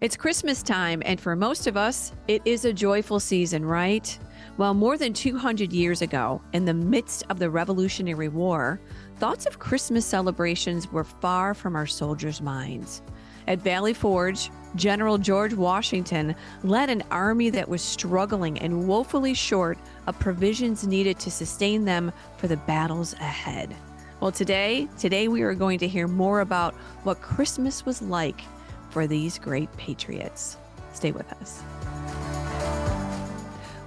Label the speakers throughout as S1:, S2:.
S1: It's Christmas time, and for most of us, it is a joyful season, right? Well, more than 200 years ago, in the midst of the Revolutionary War, thoughts of Christmas celebrations were far from our soldiers' minds. At Valley Forge, General George Washington led an army that was struggling and woefully short of provisions needed to sustain them for the battles ahead. Well, today, today we are going to hear more about what Christmas was like for these great patriots. Stay with us.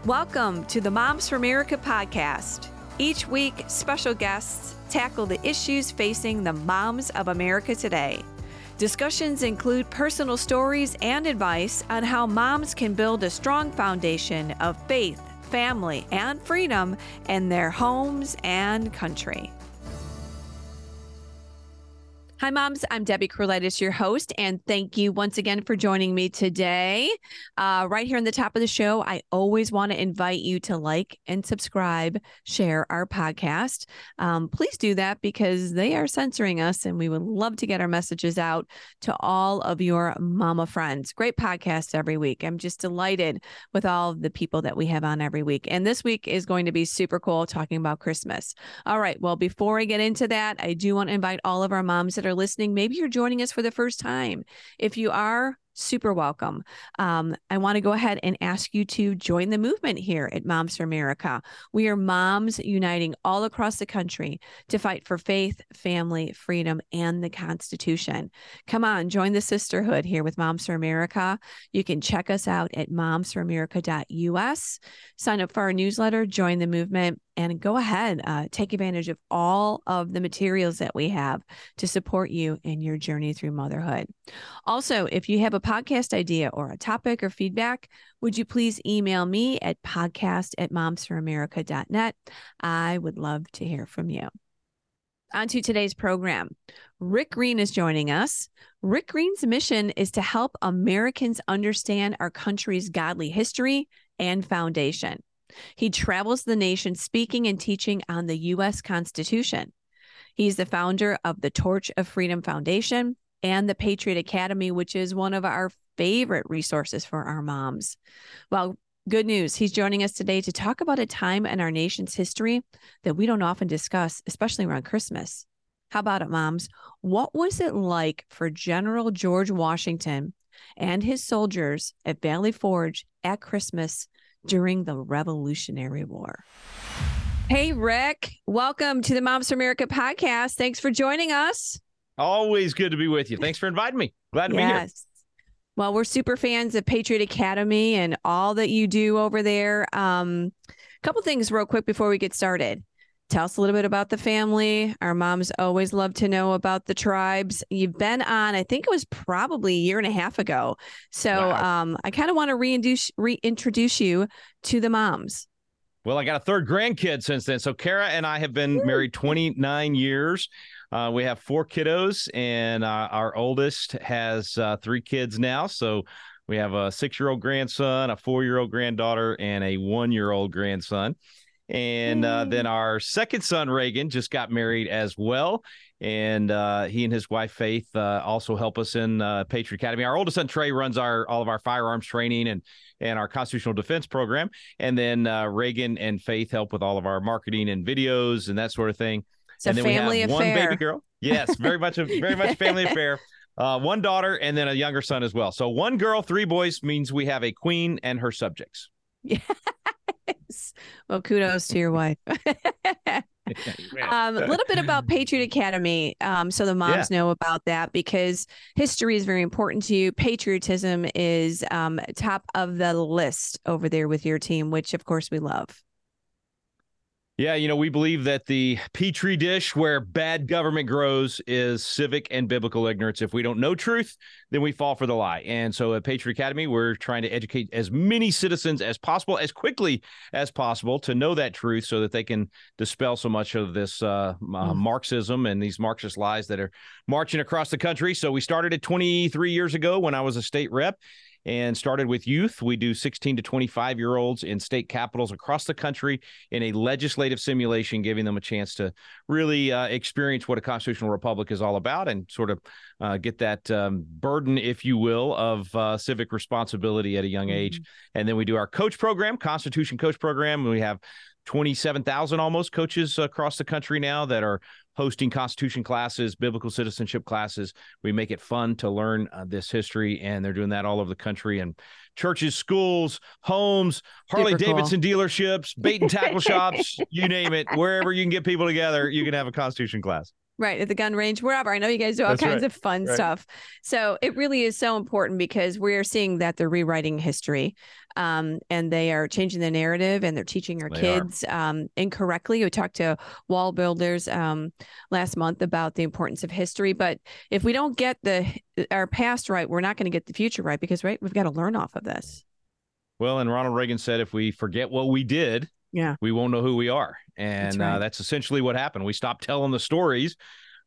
S1: Welcome to the Moms for America podcast. Each week, special guests tackle the issues facing the moms of America today. Discussions include personal stories and advice on how moms can build a strong foundation of faith, family, and freedom in their homes and country. Hi, moms. I'm Debbie Curlitis, your host, and thank you once again for joining me today. Uh, right here on the top of the show, I always want to invite you to like and subscribe, share our podcast. Um, please do that because they are censoring us, and we would love to get our messages out to all of your mama friends. Great podcast every week. I'm just delighted with all the people that we have on every week. And this week is going to be super cool talking about Christmas. All right. Well, before I get into that, I do want to invite all of our moms that are listening, maybe you're joining us for the first time. If you are, super welcome. Um, I want to go ahead and ask you to join the movement here at Moms for America. We are moms uniting all across the country to fight for faith, family, freedom, and the Constitution. Come on, join the sisterhood here with Moms for America. You can check us out at momsforamerica.us. Sign up for our newsletter, join the movement and go ahead, uh, take advantage of all of the materials that we have to support you in your journey through motherhood. Also, if you have a podcast idea or a topic or feedback, would you please email me at podcast at momsforamerica.net? I would love to hear from you. On to today's program. Rick Green is joining us. Rick Green's mission is to help Americans understand our country's godly history and foundation. He travels the nation speaking and teaching on the U.S. Constitution. He's the founder of the Torch of Freedom Foundation and the Patriot Academy, which is one of our favorite resources for our moms. Well, good news. He's joining us today to talk about a time in our nation's history that we don't often discuss, especially around Christmas. How about it, moms? What was it like for General George Washington and his soldiers at Valley Forge at Christmas during the Revolutionary War. Hey, Rick, welcome to the Moms for America podcast. Thanks for joining us.
S2: Always good to be with you. Thanks for inviting me. Glad to yes. be here.
S1: Well, we're super fans of Patriot Academy and all that you do over there. Um, a couple things, real quick, before we get started tell us a little bit about the family. Our moms always love to know about the tribes. You've been on, I think it was probably a year and a half ago. So wow. um, I kind of want to reintroduce reintroduce you to the moms.
S2: Well, I got a third grandkid since then. So Kara and I have been Woo. married 29 years. Uh, we have four kiddos, and uh, our oldest has uh, three kids now. So we have a six year old grandson, a four year old granddaughter, and a one year old grandson. And uh, then our second son, Reagan, just got married as well. And uh, he and his wife, Faith, uh, also help us in uh, Patriot Academy. Our oldest son, Trey, runs our all of our firearms training and and our constitutional defense program. And then uh, Reagan and Faith help with all of our marketing and videos and that sort of thing.
S1: It's and
S2: then
S1: family
S2: we have
S1: affair.
S2: one baby girl. Yes, very much a very much family affair. Uh, one daughter and then a younger son as well. So one girl, three boys means we have a queen and her subjects.
S1: Yeah. Well, kudos to your wife. um, a little bit about Patriot Academy, um, so the moms yeah. know about that because history is very important to you. Patriotism is um, top of the list over there with your team, which of course we love.
S2: Yeah, you know, we believe that the petri dish where bad government grows is civic and biblical ignorance. If we don't know truth, then we fall for the lie. And so at Patriot Academy, we're trying to educate as many citizens as possible, as quickly as possible, to know that truth so that they can dispel so much of this uh, uh, mm. Marxism and these Marxist lies that are marching across the country. So we started it 23 years ago when I was a state rep and started with youth. We do 16 to 25 year olds in state capitals across the country in a legislative simulation, giving them a chance to really uh, experience what a constitutional republic is all about and sort of uh, get that um, burden, if you will, of uh, civic responsibility at a young age. Mm-hmm. And then we do our coach program, Constitution Coach Program. We have 27,000 almost coaches across the country now that are hosting Constitution classes, biblical citizenship classes. We make it fun to learn uh, this history, and they're doing that all over the country and churches, schools, homes, Harley Davidson dealerships, bait and tackle shops, you name it. Wherever you can get people together, you can have a Constitution class.
S1: Right. At the gun range, wherever. I know you guys do all That's kinds right. of fun right. stuff. So it really is so important because we're seeing that they're rewriting history um, and they are changing the narrative and they're teaching our they kids um, incorrectly. We talked to WallBuilders um, last month about the importance of history. But if we don't get the our past right, we're not going to get the future right because, right, we've got to learn off of this.
S2: Well, and Ronald Reagan said if we forget what we did,
S1: yeah,
S2: we won't know who we are, and that's, uh, right. uh, that's essentially what happened. We stopped telling the stories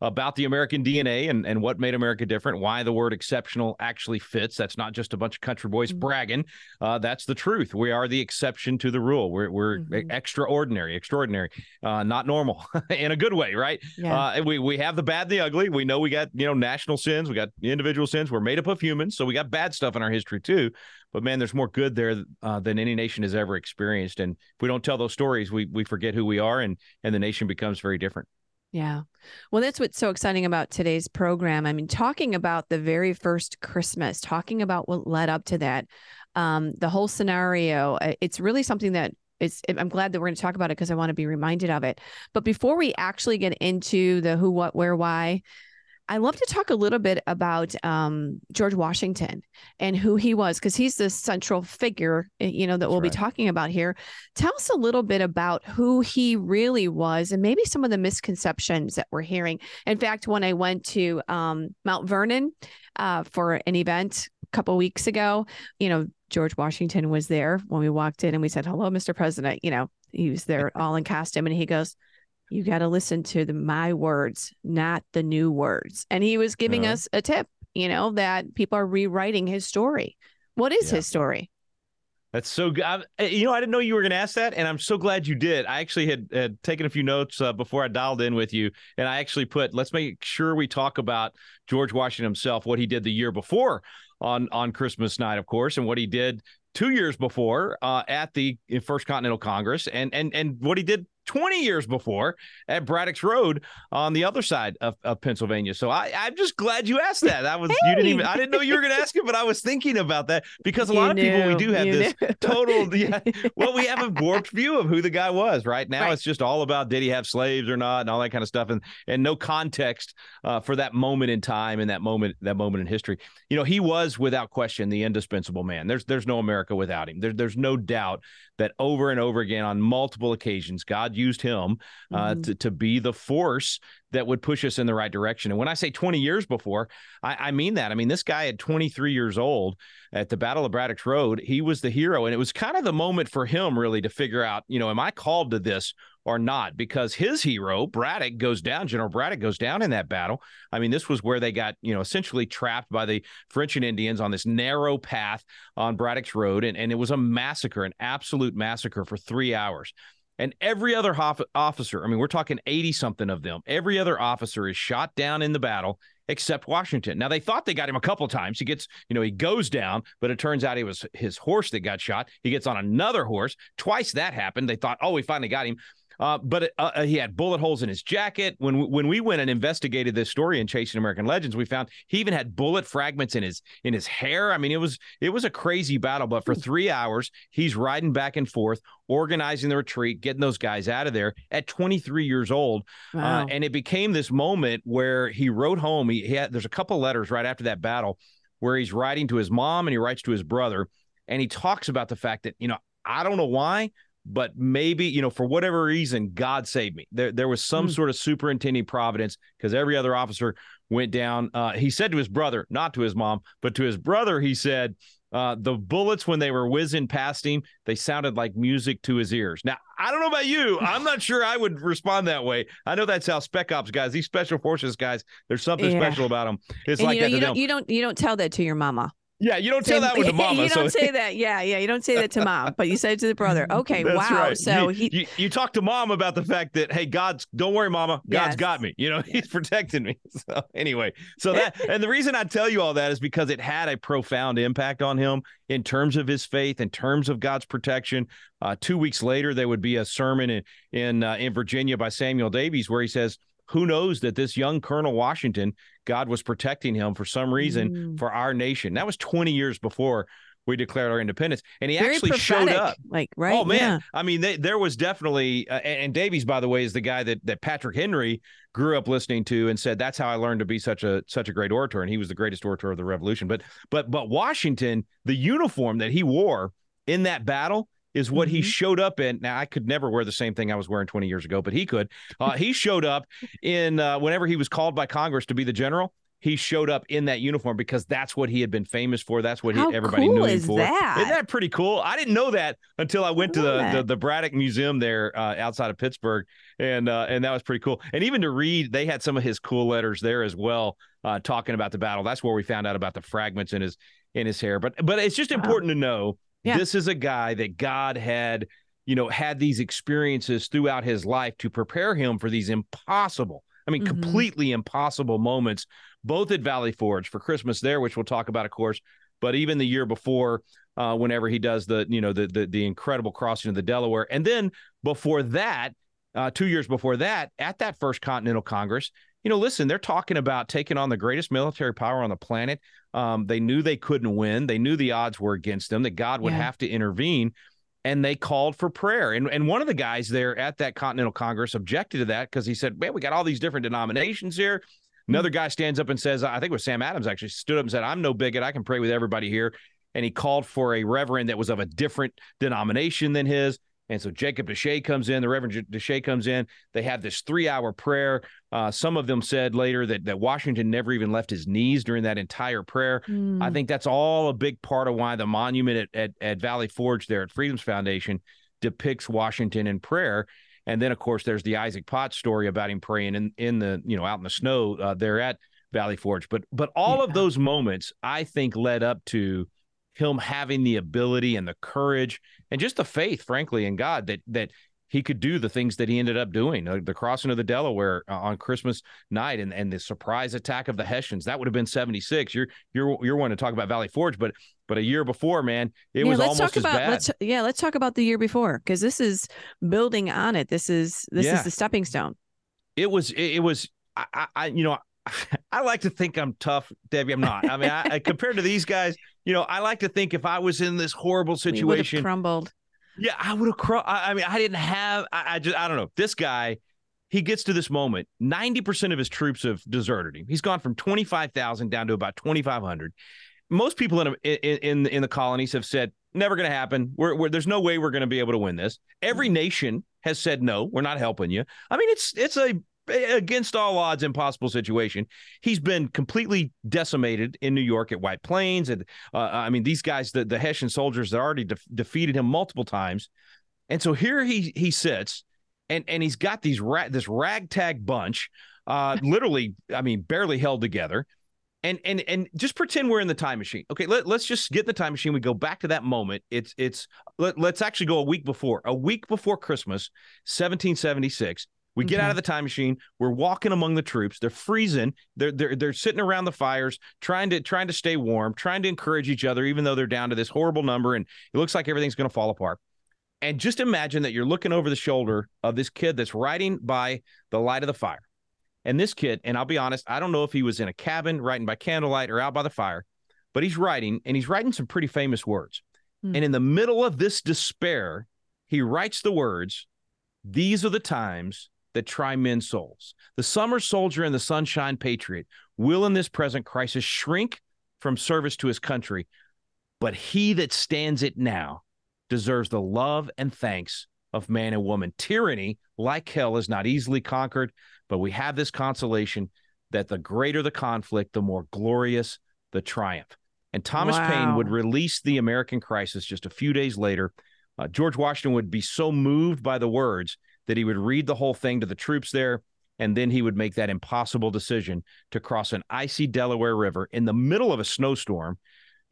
S2: about the American DNA and, and what made America different, why the word exceptional actually fits. That's not just a bunch of country boys mm-hmm. bragging. Uh, that's the truth. We are the exception to the rule. We're, we're mm-hmm. extraordinary, extraordinary, uh, not normal in a good way, right? Yeah. Uh, we, we have the bad, the ugly. We know we got, you know, national sins, we got individual sins. We're made up of humans. So we got bad stuff in our history too. But man, there's more good there uh, than any nation has ever experienced. And if we don't tell those stories, we, we forget who we are and, and the nation becomes very different.
S1: Yeah. Well, that's what's so exciting about today's program. I mean, talking about the very first Christmas, talking about what led up to that, um, the whole scenario, uh, it's really something that it's I'm glad that we're going to talk about it because I want to be reminded of it. But before we actually get into the who, what, where, why, I love to talk a little bit about um, George Washington and who he was, because he's the central figure, eh, you know, that we'll be talking about here. Tell us a little bit about who he really was and maybe some of the misconceptions that we're hearing. In fact, when I went to um, Mount Vernon uh, for an event a couple weeks ago, you know, George Washington was there when we walked in and we said, hello, Mr. President. You know, he was there all in costume and he goes, you got to listen to the my words, not the new words. And he was giving uh-huh. us a tip, you know, that people are rewriting his story. What is yeah. his story?
S2: That's so good. I, eh, you know, I didn't know you were going to ask that, and I'm so glad you did. I actually had, had taken a few notes uh, before I dialed in with you, and I actually put, let's make sure we talk about George Washington himself, what he did the year before on on Christmas night, of course, and what he did two years before uh, at the First Continental Congress, and and and what he did 20 years before at Braddock's Road on the other side of, of Pennsylvania. So I, I'm just glad you asked that. That was hey. you didn't even I didn't know you were going to ask it, but I was thinking about that because a you lot of people we do have this knew. total yeah, well we have a warped view of who the guy was. Right now right. it's just all about did he have slaves or not and all that kind of stuff and and no context uh, for that moment in time and that moment that moment in history. You know he was without question the indispensable man. There's there's no America without him. There, there's no doubt that over and over again on multiple occasions God used him uh, mm-hmm. to, to be the force that would push us in the right direction. And when I say 20 years before, I, I, mean that. I mean, this guy at 23 years old at the Battle of Braddock's Road, he was the hero. And it was kind of the moment for him really to figure out, you know, am I called to this or not? Because his hero, Braddock, goes down, General Braddock goes down in that battle. I mean, this was where they got, you know, essentially trapped by the French and Indians on this narrow path on Braddock's Road. And, and it was a massacre, an absolute massacre for three hours. And every other hof- officer, I mean, we're talking 80 something of them, every other officer is shot down in the battle except Washington. Now, they thought they got him a couple times. He gets, you know, he goes down, but it turns out it was his horse that got shot. He gets on another horse. Twice that happened. They thought, oh, we finally got him. Uh, but uh, uh, he had bullet holes in his jacket. When we, when we went and investigated this story in Chasing American Legends, we found he even had bullet fragments in his in his hair. I mean, it was it was a crazy battle. But for hmm. three hours, he's riding back and forth, organizing the retreat, getting those guys out of there at 23 years old. Uh, wow. Uh, and it became this moment where he wrote home. He, he had there's a couple letters right after that battle where he's writing to his mom and he writes to his brother, and he talks about the fact that you know I don't know why, but maybe you know for whatever reason god saved me. There, there was some mm. sort of superintending providence because every other officer went down uh, he said to his brother not to his mom but to his brother he said uh, the bullets when they were whizzing past him they sounded like music to his ears. Now i don't know about you. I'm not sure i would respond that way. I know that's how spec ops guys these special forces guys there's something yeah. special about them it's and like
S1: you know, you don't, you don't you don't tell that to your mama
S2: Yeah, you don't tell that one to mama.
S1: you don't
S2: so.
S1: say that. Yeah, yeah, you don't say that to mom, but you say it to the brother. Okay,
S2: That's
S1: wow.
S2: right.
S1: So
S2: you,
S1: he
S2: you, you talk to mom about the fact that hey, God's don't worry, mama, God's
S1: Yes.
S2: got me. You know, He's protecting me. So anyway, so that and the reason I tell you all that is because it had a profound impact on him in terms of his faith, in terms of God's protection. Uh, two weeks later, there would be a sermon in in uh, in Virginia by Samuel Davies where he says. Who knows that this young Colonel Washington, God was protecting him for some reason
S1: Mm.
S2: for our nation. That was 20 years before we declared our independence. And he
S1: very
S2: actually showed up.
S1: Like right.
S2: Oh man,
S1: Yeah.
S2: I mean, they, there was definitely, uh, and, and Davies, by the way, is the guy that that Patrick Henry grew up listening to and said that's how I learned to be such a such a great orator, and he was the greatest orator of the Revolution. But but but Washington, the uniform that he wore in that battle is what he
S1: Mhm.
S2: showed up in. Now I could never wear the same thing I was wearing 20 years ago, but he could. Uh, he showed up in uh, whenever he was called by Congress to be the general. He showed up in that uniform because that's what he had been famous for. That's what he,
S1: How
S2: everybody
S1: cool
S2: knew him
S1: is
S2: for.
S1: that?
S2: Isn't that pretty cool? I didn't know that until I went to the, the the Braddock Museum there uh, outside of Pittsburgh, and uh, and that was pretty cool. And even to read, they had some of his cool letters there as well, uh, talking about the battle. That's where we found out about the fragments in his in his hair. But but it's just
S1: Wow.
S2: important to know
S1: Yeah.
S2: this is a guy that God had you know had these experiences throughout his life to prepare him for these impossible. I mean,
S1: Mhm.
S2: completely impossible moments, both at Valley Forge for Christmas there, which we'll talk about, of course, but even the year before, uh, whenever he does the, you know, the, the the incredible crossing of the Delaware, and then before that, uh, two years before that, at that first Continental Congress, you know, listen, they're talking about taking on the greatest military power on the planet. Um, they knew they couldn't win. They knew the odds were against them. That God would
S1: Yeah.
S2: have to intervene and they called for prayer. And and one of the guys there at that Continental Congress objected to that because he said, "Man, we got all these different denominations here." Another guy stands up and says, "I think it was Sam Adams actually stood up and said, "I'm no bigot. I can pray with everybody here." And he called for a reverend that was of a different denomination than his. And so Jacob Duché comes in, the Reverend Duché comes in. They have this three-hour prayer. Uh, some of them said later that that Washington never even left his knees during that entire prayer. I
S1: Mm.
S2: think that's all a big part of why the monument at, at, at Valley Forge there at Freedom's Foundation depicts Washington in prayer. And then, of course, there's the Isaac Potts story about him praying in, in the, you know, out in the snow uh, there at Valley Forge. But but all of those moments, I think, led up to him having the ability and the courage and just the faith, frankly, in God that that he could do the things that he ended up doing. The crossing of the Delaware uh, on Christmas night and, and the surprise attack of the Hessians. That would have been 76. You're you're you're one to talk about Valley Forge, but but a year before, man, it
S1: yeah,
S2: was
S1: let's
S2: almost
S1: talk
S2: as
S1: about
S2: bad.
S1: let's yeah, let's talk about the year before because this is building on it. This is this
S2: Yeah.
S1: is the stepping stone.
S2: it was it, it was I, I you know I like to think I'm tough, Debbie. I'm not. I mean, I- compared to these guys, you know, I like to think if I was in this horrible
S1: We would have
S2: situation,
S1: crumbled.
S2: yeah, I would have. I, I mean, I didn't have. I, I just I don't know. This guy, he gets to this moment. Ninety percent of his troops have deserted him. He's gone from twenty five thousand down to about twenty five hundred. Most people in, in in in the colonies have said never going to happen. We're, we're there's no way we're going to be able to win this. Every mm-hmm. nation has said no. We're not helping you. I mean, it's it's a against all odds impossible situation. He's been completely decimated in New York at White Plains, and uh, I mean these guys, the the Hessian soldiers that already de- defeated him multiple times, and so here he he sits, and and he's got these ra- this ragtag bunch, uh, literally, I mean, barely held together. And, and and just pretend we're in the time machine. Okay, let, let's just get in the time machine. We go back to that moment. It's it's let, let's actually go a week before. A week before Christmas, 1776. We get
S1: Okay.
S2: out of the time machine. We're walking among the troops. They're freezing. They're they're they're sitting around the fires, trying to trying to stay warm, trying to encourage each other, even though they're down to this horrible number, and it looks like everything's going to fall apart. And just imagine that you're looking over the shoulder of this kid that's riding by the light of the fire. And this kid, and I'll be honest, I don't know if he was in a cabin writing by candlelight or out by the fire, but he's writing, and he's writing some pretty famous words.
S1: Hmm.
S2: And in the middle of this despair, he writes the words, These are the times that try men's souls. The summer soldier and the sunshine patriot will, in this present crisis, shrink from service to his country, but he that stands it now deserves the love and thanks of man and woman. Tyranny, like hell, is not easily conquered, but we have this consolation that the greater the conflict, the more glorious the triumph. And Thomas Paine would release the American crisis just a few days later. Uh, George Washington would be so moved by the words that he would read the whole thing to the troops there, and then he would make that impossible decision to cross an icy Delaware River in the middle of a snowstorm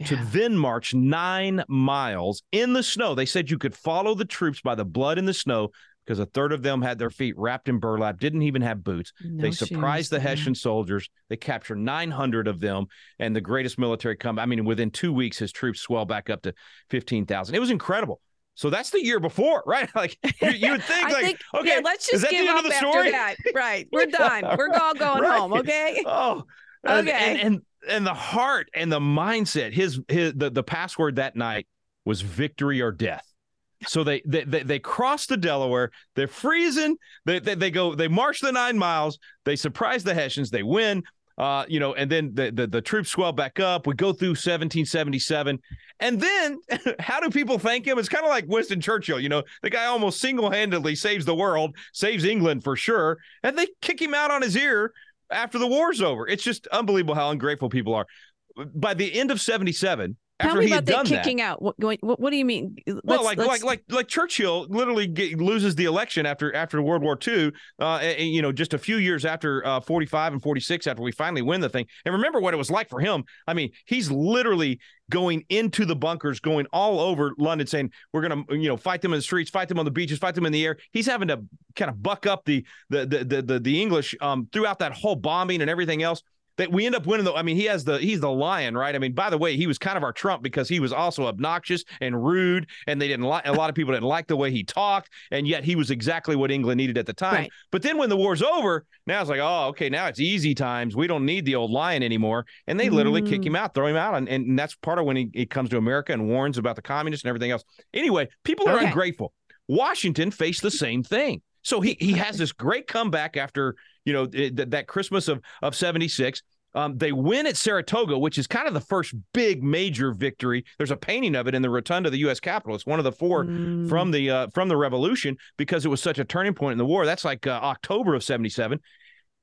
S2: to then march nine miles in the snow. They said you could follow the troops by the blood in the snow because a third of them had their feet wrapped in burlap, didn't even have boots.
S1: No
S2: they surprised
S1: shoes,
S2: the
S1: yeah.
S2: Hessian soldiers. They captured 900 of them and the greatest military comeback. I mean, within two weeks, his troops swelled back up to 15,000. It was incredible. So that's the year before, right? Like you, you would think, like,
S1: think,
S2: okay,
S1: yeah, let's
S2: is
S1: just give
S2: end
S1: up after
S2: story?
S1: that. Right. We're done. We're all going
S2: Right.
S1: home. Okay.
S2: Oh, and,
S1: Okay.
S2: and, and and the heart and the mindset. His his the, the password that night was victory or death. So they they they, they cross the Delaware. They're freezing. They, they they go. They march the nine miles. They surprise the Hessians. They win. Uh, you know, and then the, the the troops swell back up. We go through 1777, and then how do people thank him? It's kind of like Winston Churchill. You know, the guy almost single handedly saves the world, saves England for sure, and they kick him out on his ear after the war's over. It's just unbelievable how ungrateful people are. By the end of 77,
S1: Tell me about that
S2: that,
S1: kicking out. What, going, what, what do you mean?
S2: well,
S1: Let's-
S2: like like like like Churchill literally get, loses the election after after World War II. Uh, and, you know, just a few years after uh, 45 and 46, after we finally win the thing. And remember what it was like for him. I mean, he's literally going into the bunkers, going all over London, saying we're gonna you know fight them in the streets, fight them on the beaches, fight them in the air. He's having to kind of buck up the the the the, the, the English um, throughout that whole bombing and everything else that we end up winning the I mean he has the he's the lion right? I mean by the way he was kind of our trump because he was also obnoxious and rude and they didn't like a lot of people didn't like the way he talked and yet he was exactly what England needed at the time.
S1: Right.
S2: but then when the war's over now it's like oh okay now it's easy times. We don't need the old lion anymore. And they literally kick
S1: Mm.
S2: him out throw him out and, and that's part of when he, he comes to America and warns about the communists and everything else. Anyway people are
S1: Okay.
S2: ungrateful. Washington faced the same thing so he he has this great comeback after you know that that Christmas of of 76 um, they win at Saratoga, which is kind of the first big major victory. There's a painting of it in the rotunda of the U.S. Capitol. It's one of the four
S1: Mm.
S2: from the uh, from the Revolution because it was such a turning point in the war. That's like uh, October of '77,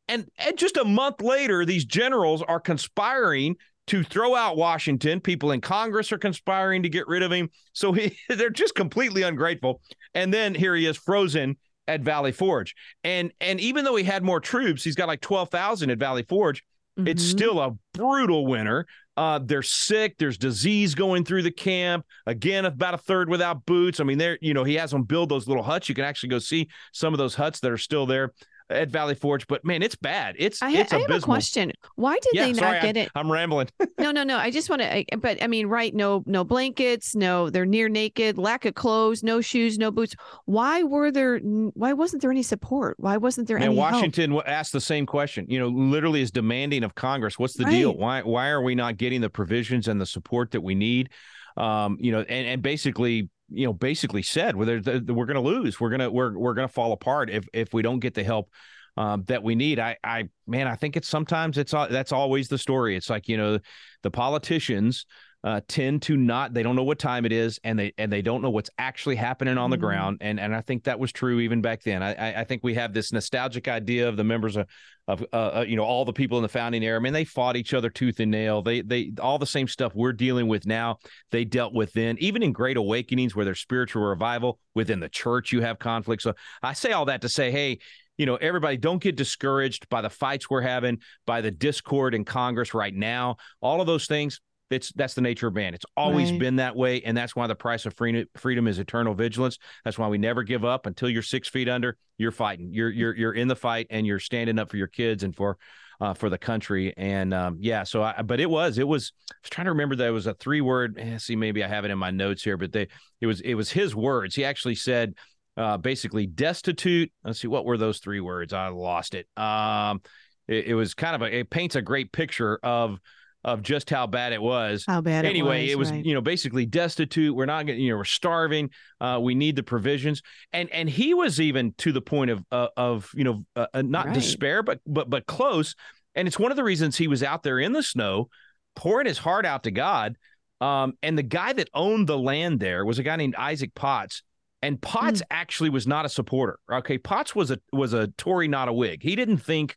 S2: and, and just a month later, these generals are conspiring to throw out Washington. People in Congress are conspiring to get rid of him. So he, they're just completely ungrateful. And then here he is, frozen at Valley Forge. And and even though he had more troops, he's got like twelve thousand at Valley Forge. It's
S1: Mhm.
S2: still a brutal winter. Uh, they're sick. There's disease going through the camp. Again, about a third without boots. I mean, they're you know he has them build those little huts. You can actually go see some of those huts that are still there at Valley Forge. But man, it's bad. It's
S1: I,
S2: it's
S1: I have a question. Why did
S2: yeah,
S1: they not
S2: sorry,
S1: get
S2: I,
S1: it?
S2: I'm rambling.
S1: No, no, no. I just want to, but I mean, right? No, no blankets. No, they're near naked. Lack of clothes. No shoes. No boots. Why were there? Why wasn't there any support? Why wasn't there
S2: Man,
S1: any help?
S2: Washington w- asked the same question. You know, literally is demanding of Congress. What's the deal? Why why are we not getting the provisions and the support that we need? Um, you know, and and basically, you know, basically said, th- we're going to lose. We're gonna we're we're going to fall apart if if we don't get the help um, that we need. I I man, I think it's sometimes it's that's always the story. It's like you know, the politicians. Uh, tend to not they don't know what time it is and they and they don't know what's actually happening on the
S1: Mm.
S2: ground and and I think that was true even back then I I, I think we have this nostalgic idea of the members of of uh, uh, you know all the people in the founding era. I mean, they fought each other tooth and nail. They they all the same stuff we're dealing with now. They dealt with then, even in Great Awakenings, where there's spiritual revival within the church. You have conflict. So I say all that to say, hey. You know, everybody don't get discouraged by the fights we're having, by the discord in Congress right now. All of those things, it's that's the nature of man. It's always
S1: Right.
S2: been that way, and that's why the price of freedom freedom is eternal vigilance. That's why we never give up until you're six feet under. You're fighting. You're you're you're in the fight, and you're standing up for your kids and for uh, for the country. And um, yeah, so I, but it was it was. I was trying to remember that it was a three word. Eh, see, maybe I have it in my notes here, but they it was it was his words. He actually said uh, basically destitute. Let's see, what were those three words? I lost it. Um, it, it was kind of a it paints a great picture of of just how bad it was
S1: How bad
S2: anyway,
S1: it was.
S2: it was
S1: right.
S2: you know basically destitute. We're not getting you know we're starving. Uh, we need the provisions, and and he was even to the point of uh, of you know uh, uh, not
S1: Right.
S2: despair, but but but close. And it's one of the reasons he was out there in the snow, pouring his heart out to God. Um, and the guy that owned the land there was a guy named Isaac Potts. And Potts actually was not a supporter. Okay, Potts was a was a Tory, not a Whig. He didn't think,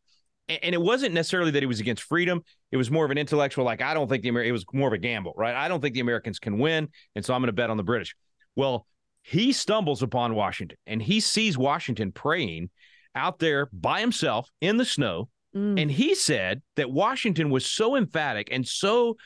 S2: and it wasn't necessarily that he was against freedom. It was more of an intellectual, like I don't think the Amer- it was more of a gamble, right? I don't think the Americans can win, and so I'm going to bet on the British. Well, he stumbles upon Washington, and he sees Washington praying out there by himself in the snow,
S1: Mm.
S2: and he said that Washington was so emphatic and so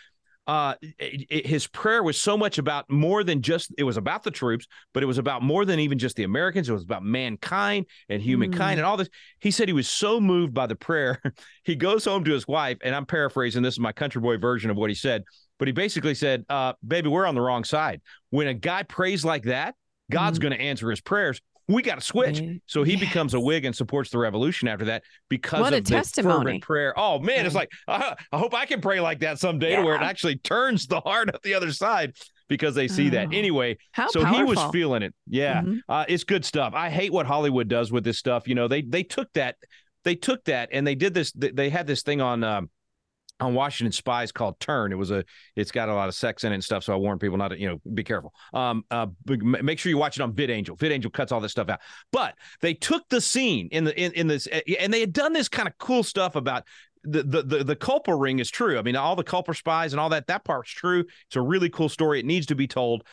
S2: uh, it, it, his prayer was so much about more than just it was about the troops, but it was about more than even just the Americans. It was about mankind and humankind mm. and all this. He said he was so moved by the prayer. he goes home to his wife, and I'm paraphrasing. This is my country boy version of what he said, but he basically said, uh, "Baby, we're on the wrong side. When a guy prays like that, God's mm. going to answer his prayers we got to switch. So he yes. becomes a Whig and supports the revolution after that because
S1: what
S2: of
S1: the testimony.
S2: prayer. Oh man, it's like uh, I hope I can pray like that someday yeah. where it actually turns the heart of the other side because they see oh, that anyway. so
S1: powerful.
S2: he was feeling it. Yeah, mm-hmm. uh, it's good stuff. I hate what Hollywood does with this stuff. You know, they they took that they took that and they did this. They had this thing on. Um, on Washington Spies called Turn. It was a, it's got a lot of sex in it and stuff. So I warn people not to, you know, be careful. Um, uh, make sure you watch it on VidAngel. VidAngel cuts all this stuff out. But they took the scene in the in, in this, and they had done this kind of cool stuff about the, the the the Culper ring is true. I mean, all the Culper spies and all that that part's true. It's a really cool story. It needs to be told.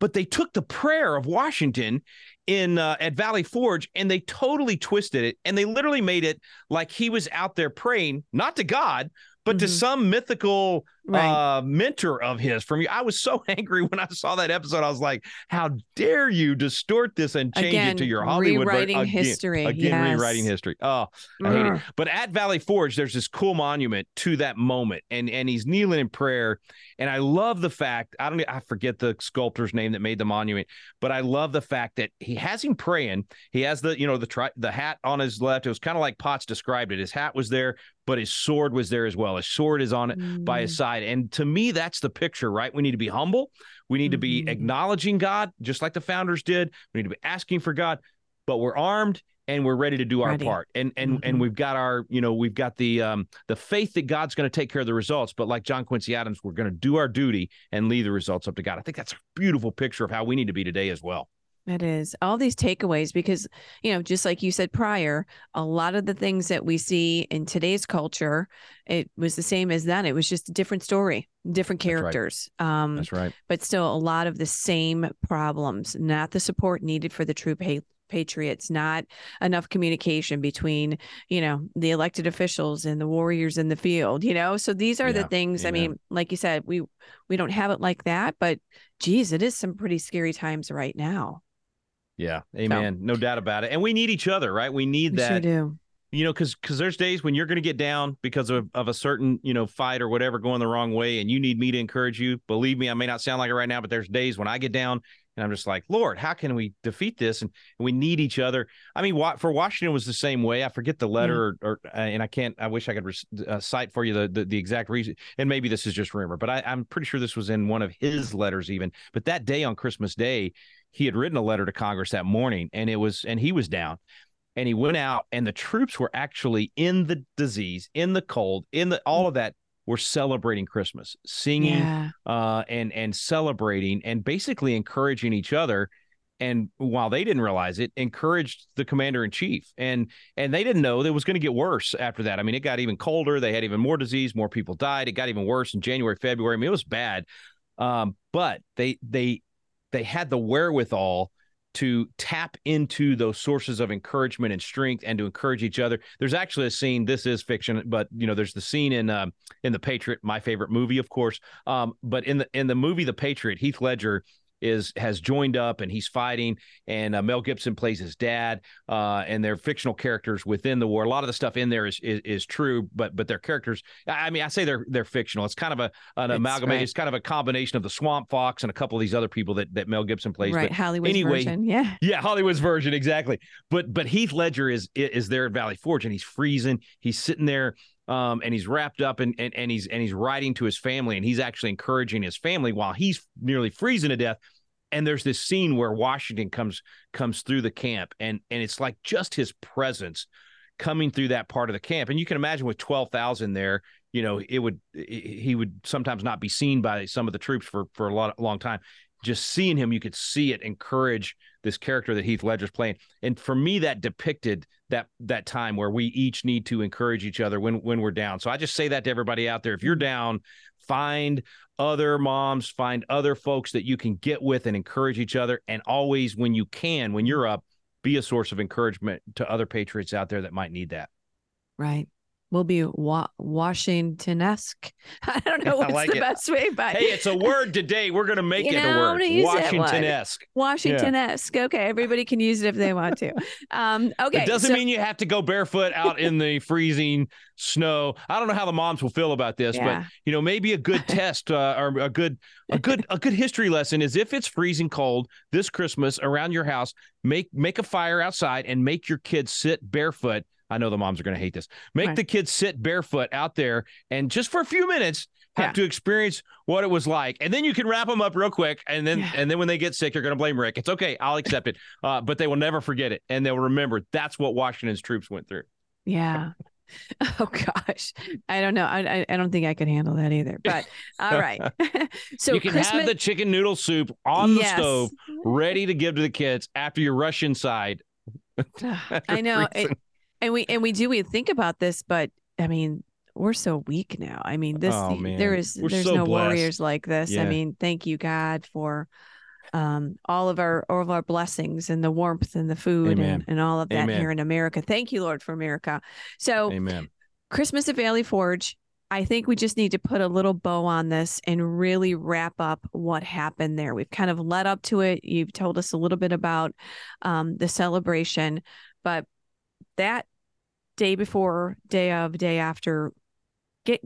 S2: But they took the prayer of Washington in uh, at Valley Forge and they totally twisted it and they literally made it like he was out there praying not to God but mm-hmm. to some mythical right. uh, mentor of his from you. I was so angry when I saw that episode. I was like, how dare you distort this and change
S1: again,
S2: it to your Hollywood
S1: rewriting
S2: again,
S1: history.
S2: Again,
S1: yes.
S2: rewriting history. Oh, I hate it. But at Valley Forge, there's this cool monument to that moment, and and he's kneeling in prayer. And I love the fact I don't I forget the sculptor's name that made the monument, but I love the fact that he has him praying. He has the you know the tri- the hat on his left. It was kind of like Potts described it. His hat was there, but his sword was there as well. His sword is on it mm. by his mm. Side. And to me, that's the picture, right? We need to be humble. We need to be mm-hmm. acknowledging God, just like the founders did. We need to be asking for God, but we're armed and we're ready to do our ready. part. And and mm-hmm. and we've got our, you know, we've got the um the faith that God's going to take care of the results. But like John Quincy Adams, we're going to do our duty and leave the results up to God. I think that's a beautiful picture of how we need to be today as well.
S1: It is all these takeaways because, you know, just like you said prior, a lot of the things that we see in today's culture, it was the same as then. It was just a different story, different characters.
S2: That's right. Um, That's right.
S1: But still, a lot of the same problems, not the support needed for the true pay- patriots, not enough communication between, you know, the elected officials and the warriors in the field, you know? So these are yeah, the things, amen. I mean, like you said, we, we don't have it like that, but geez, it is some pretty scary times right now.
S2: Yeah, amen. So. No doubt about it. And we need each other, right? We need
S1: we
S2: that.
S1: Sure do.
S2: You know, because because there's days when you're going to get down because of, of a certain you know fight or whatever going the wrong way, and you need me to encourage you. Believe me, I may not sound like it right now, but there's days when I get down and I'm just like, Lord, how can we defeat this? And, we need each other. I mean, for Washington was the same way. I forget the letter, mm. or, or uh, and I can't. I wish I could uh, cite for you the, the, the exact reason. And maybe this is just rumor, but I, I'm pretty sure this was in one of his letters, even. But that day on Christmas Day, he had written a letter to Congress that morning, and it was and he was down, and he went out, and the troops were actually in the disease, in the cold, in the all of that were celebrating Christmas, singing, yeah. uh, and and celebrating, and basically encouraging each other. And while they didn't realize it, encouraged the commander in chief, and and they didn't know that it was going to get worse after that. I mean, it got even colder. They had even more disease. More people died. It got even worse in January, February. I mean, it was bad. Um, but they they they had the wherewithal to tap into those sources of encouragement and strength and to encourage each other. There's actually a scene. This is fiction, but you know, there's the scene in uh, in the Patriot, my favorite movie, of course. Um, but in the in the movie The Patriot, Heath Ledger is has joined up and he's fighting and uh, Mel Gibson plays his dad uh, and they're fictional characters within the war. A lot of the stuff in there is is, is true but but their characters I mean I say they're they're fictional. It's kind of a an amalgamation right. it's kind of a combination of the Swamp Fox and a couple of these other people that that Mel Gibson plays
S1: right
S2: but
S1: Hollywood's anyway, version yeah.
S2: yeah Hollywood's version exactly. But but Heath Ledger is is there at Valley Forge and he's freezing he's sitting there um, and he's wrapped up and, and and he's and he's writing to his family and he's actually encouraging his family while he's nearly freezing to death. And there's this scene where Washington comes comes through the camp and and it's like just his presence coming through that part of the camp. And you can imagine with 12,000 there, you know, it would he would sometimes not be seen by some of the troops for for a lot long time. Just seeing him, you could see it encourage this character that Heath Ledger's playing. And for me, that depicted that that time where we each need to encourage each other when when we're down. So I just say that to everybody out there. If you're down, find other moms, find other folks that you can get with and encourage each other. And always when you can, when you're up, be a source of encouragement to other patriots out there that might need that.
S1: Right. We'll be wa- Washington-esque. I don't know what's
S2: like
S1: the
S2: it.
S1: best way, but
S2: Hey, it's a word today. We're gonna make
S1: You
S2: it
S1: know,
S2: a
S1: I'm
S2: word. Washington-esque.
S1: Washington-esque. Okay, everybody can use it if they want to. Um, okay,
S2: it doesn't
S1: so-
S2: mean you have to go barefoot out in the freezing snow. I don't know how the moms will feel about this,
S1: Yeah.
S2: but you know, maybe a good test uh, or a good a good a good history lesson is if it's freezing cold this Christmas around your house, make make a fire outside and make your kids sit barefoot. I know the moms are going to hate this. Make
S1: Right.
S2: the kids sit barefoot out there and just for a few minutes have
S1: Yeah.
S2: to experience what it was like, and then you can wrap them up real quick, and then
S1: Yeah.
S2: and then when they get sick, you're going to blame Rick. It's okay, I'll accept it, uh, but they will never forget it, and they'll remember that's what Washington's troops went through.
S1: Yeah. Oh gosh, I don't know. I I, don't think I could handle that either. But all right. so
S2: you can
S1: Christmas,
S2: have the chicken noodle soup on the
S1: Yes.
S2: stove, ready to give to the kids after you rush inside.
S1: I know. It. And we and we do we think about this, but I mean, we're so weak now. I mean, this
S2: Oh,
S1: there is there's
S2: so
S1: no
S2: blessed.
S1: warriors like this. I mean, thank you God for um all of our all of our blessings and the warmth and the food and, and all of that
S2: Amen.
S1: here in America. Thank you, Lord, for America. So
S2: Amen.
S1: Christmas at Valley Forge. I think we just need to put a little bow on this and really wrap up what happened there. We've kind of led up to it. You've told us a little bit about um, the celebration, but that day before, day of, day after, get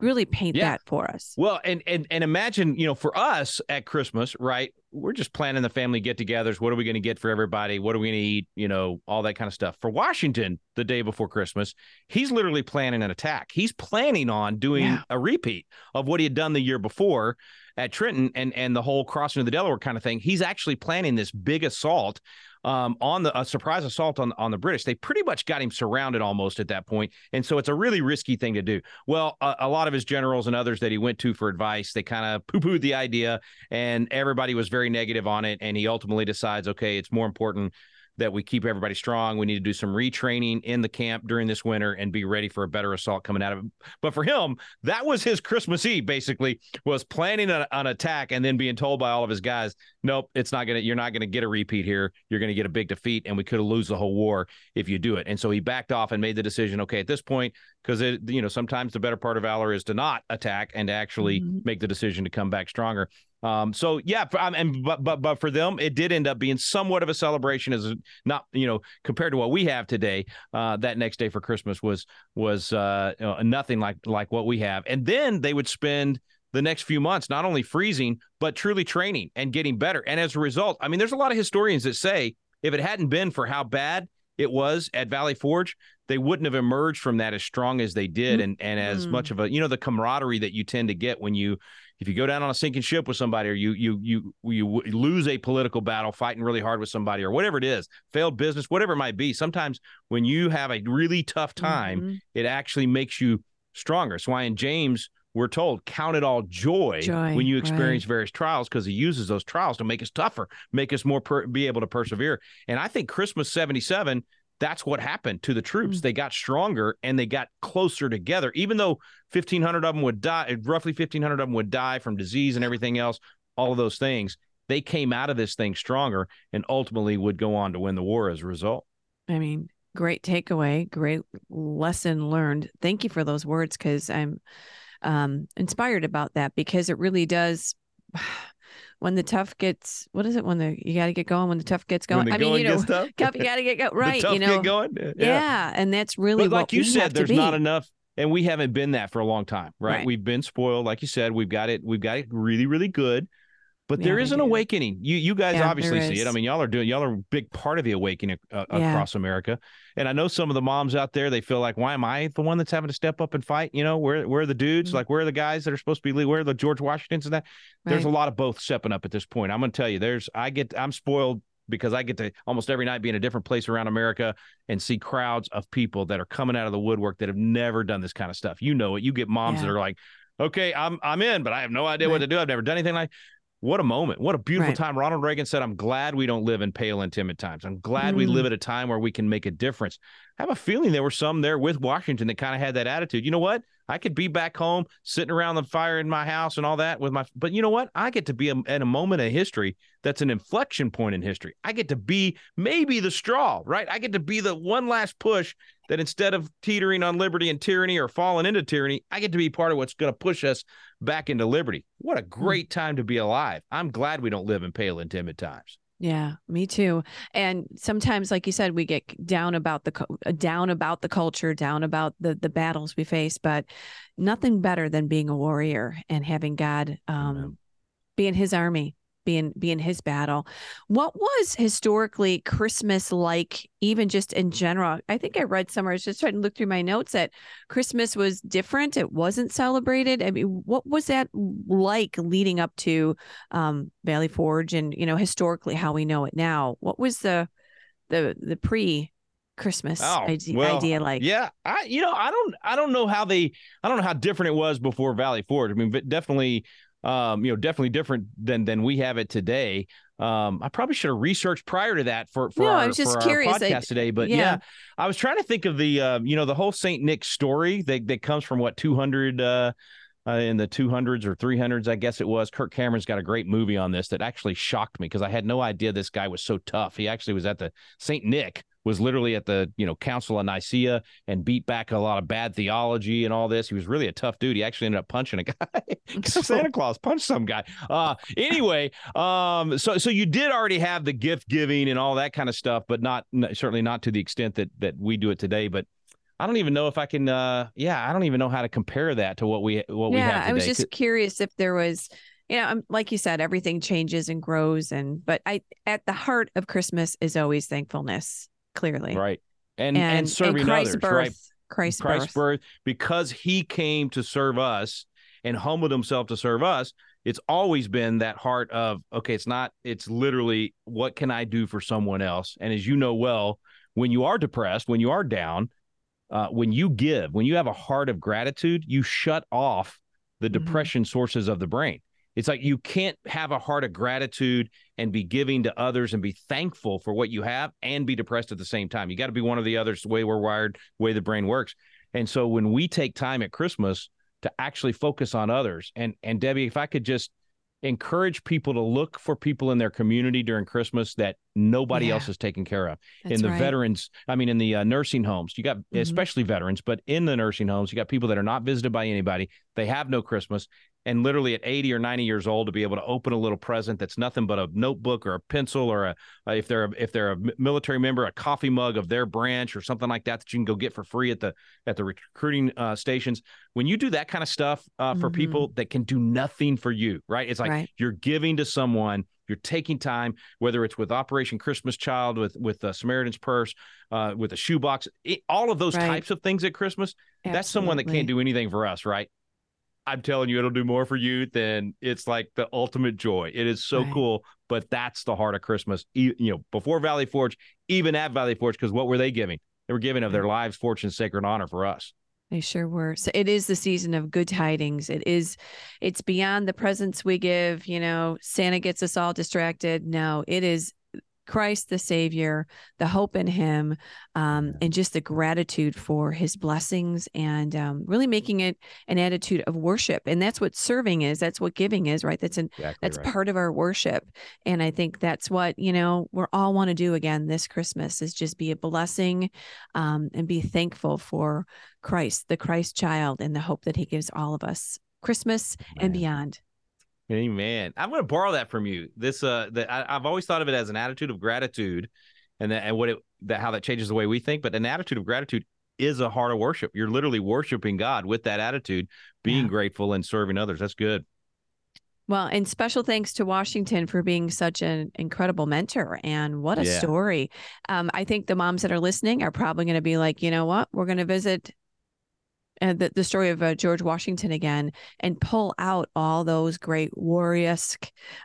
S1: really paint
S2: Yeah.
S1: that for us.
S2: Well, and and and imagine, you know, for us at Christmas, right? We're just planning the family get-togethers. What are we going to get for everybody? What are we going to eat? You know, all that kind of stuff. For Washington, the day before Christmas, he's literally planning an attack. He's planning on doing
S1: Yeah.
S2: a repeat of what he had done the year before at Trenton and and the whole crossing of the Delaware kind of thing. He's actually planning this big assault um, on the a surprise assault on on the British. They pretty much got him surrounded almost at that point, and so it's a really risky thing to do. Well, a, a lot of his generals and others that he went to for advice, they kind of poo pooed the idea, and everybody was very negative on it. And he ultimately decides, okay, it's more important that we keep everybody strong. We need to do some retraining in the camp during this winter and be ready for a better assault coming out of it. But for him, that was his Christmas Eve. Basically, was planning an, an attack and then being told by all of his guys, "Nope, it's not gonna. You're not gonna get a repeat here. You're gonna get a big defeat, and we could lose the whole war if you do it." And so he backed off and made the decision. Okay, at this point, because it, you know, sometimes the better part of valor is to not attack and to actually
S1: Mhm.
S2: make the decision to come back stronger. Um, so yeah, for, um, and but but but for them, it did end up being somewhat of a celebration, as not you know compared to what we have today. Uh, that next day for Christmas was was uh, you know, nothing like like what we have, and then they would spend the next few months not only freezing but truly training and getting better. And as a result, I mean, there's a lot of historians that say if it hadn't been for how bad it was at Valley Forge, they wouldn't have emerged from that as strong as they did, and and as
S1: Mm.
S2: much of a you know the camaraderie that you tend to get when you if you go down on a sinking ship with somebody or you you you you lose a political battle fighting really hard with somebody or whatever it is failed business whatever it might be sometimes when you have a really tough time
S1: Mhm.
S2: it actually makes you stronger so why in james we're told count it all joy,
S1: Joy,
S2: when you
S1: right.
S2: experience various trials because he uses those trials to make us tougher make us more per- be able to persevere and i think christmas 77 that's what happened to the troops
S1: Mm.
S2: they got stronger and they got closer together even though 1500 of them would die roughly 1500 of them would die from disease and everything else all of those things they came out of this thing stronger and ultimately would go on to win the war as a result
S1: I mean, great takeaway, great lesson learned. Thank you for those words because I'm um, inspired about that because it really does. When the tough gets, what is it? When the you got to get going. When the tough gets going. I mean,
S2: going
S1: you know,
S2: tough,
S1: you got to get go
S2: the
S1: right. You know,
S2: going
S1: yeah. and that's really
S2: but like you said there's not enough and we haven't been that for a long time right?
S1: Right.
S2: we've been spoiled like you said we've got it we've got it really really good but
S1: Yeah,
S2: there is an
S1: do.
S2: awakening you you guys
S1: Yeah,
S2: obviously see it i mean y'all are doing y'all are a big part of the awakening uh,
S1: Yeah.
S2: across america and i know some of the moms out there they feel like why am i the one that's having to step up and fight you know where where are the dudes
S1: Mhm.
S2: like where are the guys that are supposed to be lead- where are the george washingtons and that there's a lot of both stepping up at this point i'm going to tell you there's i get i'm spoiled because I get to almost every night be in a different place around America and see crowds of people that are coming out of the woodwork that have never done this kind of stuff. You know it. You get moms that are like, "Okay, I'm I'm in, but I have no idea what to do. I've never done anything like." What a moment. What a beautiful
S1: Right.
S2: time. Ronald Reagan said, I'm glad we don't live in pale and timid times. I'm glad we
S1: Mm.
S2: live at a time where we can make a difference. I have a feeling there were some there with Washington that kind of had that attitude. You know what? I could be back home sitting around the fire in my house and all that with my, but you know what? I get to be a, at a moment of history that's an inflection point in history. I get to be maybe the straw, right? I get to be the one last push that instead of teetering on liberty and tyranny or falling into tyranny, I get to be part of what's going to push us back into liberty. What a great time to be alive. I'm glad we don't live in pale and timid times.
S1: Yeah, me too. And sometimes, like you said, we get down about the uh, down about the culture, down about the the battles we face. But nothing better than being a warrior and having God um, be in His army, be in be in His battle. What was historically Christmas like, even just in general? I think I read somewhere. I was just trying to look through my notes that Christmas was different. It wasn't celebrated. I mean, what was that like leading up to um, Valley Forge and you know historically how we know it now? What was the the the pre Christmas idea,
S2: Oh, well,
S1: idea like?
S2: Yeah, I you know I don't I don't know how they I don't know how different it was before Valley Forge. I mean, but definitely um you know definitely different than than we have it today. Um, I probably should have researched prior to that for for
S1: No, I
S2: our,
S1: was just curious,
S2: our
S1: I-
S2: podcast today. But
S1: yeah.
S2: yeah. I was trying to think of the uh, you know the whole Saint Nick story that that comes from what 200 uh, uh, in the 200s or 300s, I guess it was. Kirk Cameron's got a great movie on this that actually shocked me because I had no idea this guy was so tough. He actually was at the Saint Nick was literally at the you know Council of Nicaea and beat back a lot of bad theology and all this. He was really a tough dude. He actually ended up punching a guy. Santa Claus punched some guy. Uh, anyway, um, so so you did already have the gift giving and all that kind of stuff, but not certainly not to the extent that that we do it today. But I don't even know if I can. Uh, yeah, I don't even know how to compare that to what we what we have
S1: yeah. I was just curious if there was, you know, um, like you said, everything changes and grows, and but I at the heart of Christmas is always thankfulness. Clearly,
S2: right and and, serving
S1: Christ's
S2: others,
S1: birth,
S2: right?
S1: Christ's, birth,
S2: Christ's
S1: birth.
S2: birth because he came to serve us and humbled himself to serve us. It's always been that heart of okay, it's not. It's literally what can I do for someone else? And as you know well, when you are depressed, when you are down, uh, when you give, when you have a heart of gratitude, you shut off the
S1: Mhm.
S2: depression sources of the brain. It's like you can't have a heart of gratitude and be giving to others and be thankful for what you have and be depressed at the same time. You got to be one of the others, the way we're wired, the way the brain works. And so when we take time at Christmas to actually focus on others, and and Debbie, if I could just encourage people to look for people in their community during Christmas that nobody
S1: Yeah.
S2: else is taking care of
S1: That's
S2: in the
S1: right.
S2: veterans i mean in the uh, nursing homes you got
S1: Mhm.
S2: especially veterans but in the nursing homes you got people that are not visited by anybody they have no christmas and literally at 80 or 90 years old to be able to open a little present that's nothing but a notebook or a pencil or a uh, if they're a, if they're a military member a coffee mug of their branch or something like that that you can go get for free at the at the recruiting uh, stations when you do that kind of stuff uh, for
S1: Mhm.
S2: people that can do nothing for you right it's like
S1: Right.
S2: you're giving to someone you're taking time whether it's with operation christmas child with with uh, samaritan's purse uh, with a shoebox it, all of those
S1: Right.
S2: types of things at christmas that's someone that can't do anything for us right i'm telling you it'll do more for you than it's like the ultimate joy it is so
S1: Right.
S2: cool but that's the heart of christmas you know before valley forge even at valley forge because what were they giving they were giving of their lives fortune sacred honor for us
S1: They sure were. So it is the season of good tidings. It is, it's beyond the presents we give. You know, Santa gets us all distracted. No, it is Christ the Savior, the hope in Him, um, and just the gratitude for His blessings, and um, really making it an attitude of worship. And that's what serving is. That's what giving is, right? That's an
S2: exactly
S1: that's part of our worship and i think that's what you know we're all want to do again this christmas is just be a blessing um, and be thankful for christ the christ child and the hope that he gives all of us christmas and beyond
S2: Amen. I'm going to borrow that from you. This, uh, that I, I've always thought of it as an attitude of gratitude, and that, and what it that how that changes the way we think. But an attitude of gratitude is a heart of worship. You're literally worshiping God with that attitude, being
S1: Yeah.
S2: grateful and serving others. That's good.
S1: well and special thanks to washington for being such an incredible mentor and what a
S2: Yeah.
S1: story um, i think the moms that are listening are probably going to be like you know what we're going to visit uh, the, the story of uh, George Washington again and pull out all those great warrior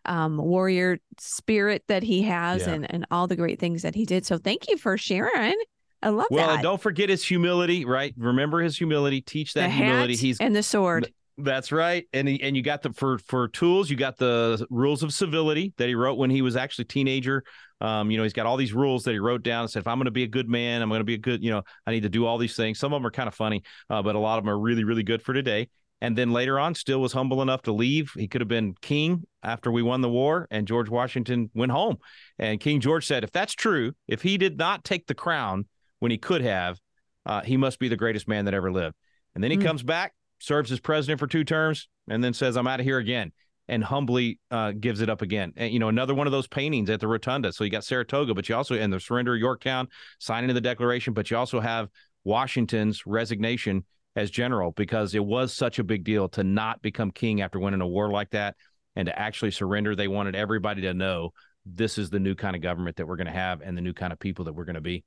S1: um, warrior spirit that he has
S2: Yeah.
S1: and, and all the great things that he did. So thank you for sharing. I love
S2: Well,
S1: that.
S2: and don't forget his humility, right? Remember his humility. Teach
S1: the
S2: that humility.
S1: hat
S2: He's
S1: and the sword.
S2: That's right, and he, and you got the for for tools. You got the rules of civility that he wrote when he was actually a teenager. Um, you know, he's got all these rules that he wrote down and said, if I'm going to be a good man, I'm going to be a good, you know, I need to do all these things. Some of them are kind of funny, uh, but a lot of them are really, really good for today. And then later on, still was humble enough to leave. He could have been king after we won the war, and George Washington went home. And King George said, if that's true, if he did not take the crown when he could have, uh, he must be the greatest man that ever lived. And then he mm. comes back, serves as president for two terms, and then says, I'm out of here again and humbly uh, gives it up again. And, you know, another one of those paintings at the Rotunda. So you got Saratoga, but you also, and the surrender of Yorktown, signing of the Declaration, but you also have Washington's resignation as general because it was such a big deal to not become king after winning a war like that and to actually surrender. They wanted everybody to know this is the new kind of government that we're going to have and the new kind of people that we're going to be.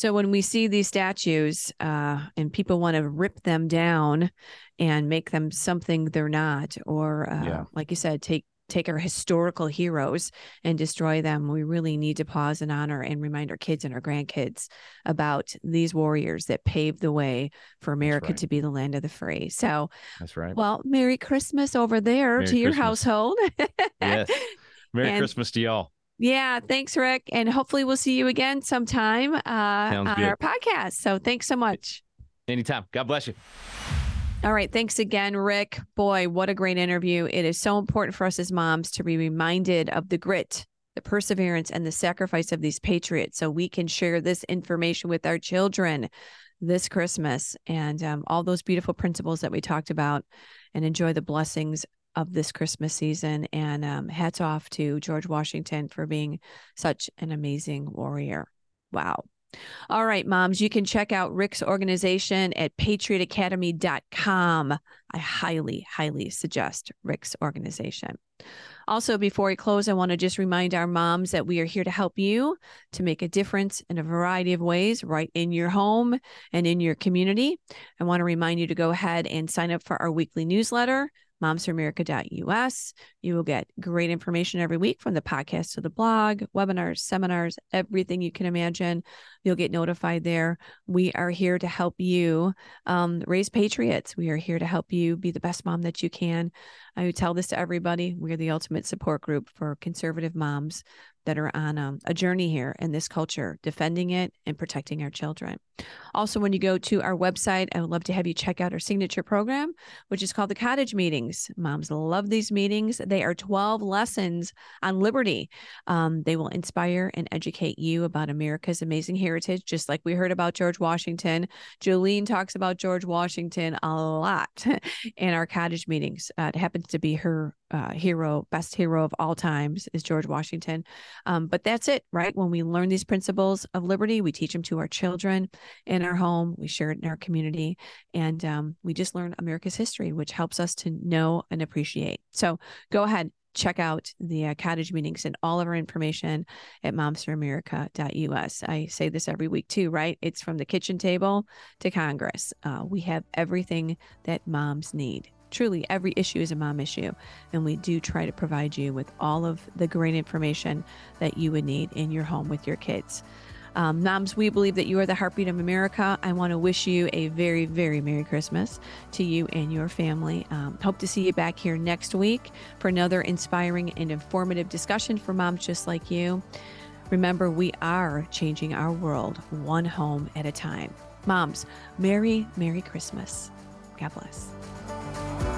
S1: So when we see these statues uh, and people want to rip them down and make them something they're not, or uh, yeah. like you said, take take our historical heroes and destroy them, we really need to pause and honor and remind our kids and our grandkids about these warriors that paved the way for America right. to be the land of the free. So
S2: that's right.
S1: Well, Merry Christmas over there Merry to your household.
S2: yes. Merry and, Christmas to y'all.
S1: Yeah, thanks, Rick. And hopefully we'll see you again sometime uh, on good. our podcast. So thanks so much.
S2: Anytime. God bless you.
S1: All right. Thanks again, Rick. Boy, what a great interview. It is so important for us as moms to be reminded of the grit, the perseverance, and the sacrifice of these patriots so we can share this information with our children this Christmas and um, all those beautiful principles that we talked about and enjoy the blessings of this Christmas season. And um, hats off to George Washington for being such an amazing warrior. Wow. All right, moms, you can check out Rick's organization at patriotacademy.com. I highly, highly suggest Rick's organization. Also, before we close, I want to just remind our moms that we are here to help you to make a difference in a variety of ways right in your home and in your community. I want to remind you to go ahead and sign up for our weekly newsletter momsforamerica.us. You will get great information every week from the podcast to the blog, webinars, seminars, everything you can imagine. You'll get notified there. We are here to help you um, raise patriots. We are here to help you be the best mom that you can. I tell this to everybody. We're the ultimate support group for conservative moms that are on a, um, a, journey here in this culture, defending it and protecting our children. Also, when you go to our website, I would love to have you check out our signature program, which is called the Cottage Meetings. Moms love these meetings. They are 12 lessons on liberty. Um, they will inspire and educate you about America's amazing heritage, just like we heard about George Washington. Jolene talks about George Washington a lot in our cottage meetings. Uh, it happens to be her uh, hero, best hero of all times is George Washington. Um, but that's it, right? When we learn these principles of liberty, we teach them to our children in our home, we share it in our community, and um, we just learn America's history, which helps us to know and appreciate. So go ahead, check out the uh, cottage meetings and all of our information at momsforamerica.us. I say this every week too, right? It's from the kitchen table to Congress. Uh, we have everything that moms need truly every issue is a mom issue. And we do try to provide you with all of the great information that you would need in your home with your kids. Um, moms, we believe that you are the heartbeat of America. I want to wish you a very, very Merry Christmas to you and your family. Um, hope to see you back here next week for another inspiring and informative discussion for moms just like you. Remember, we are changing our world one home at a time. Moms, Merry, Merry Christmas. God bless.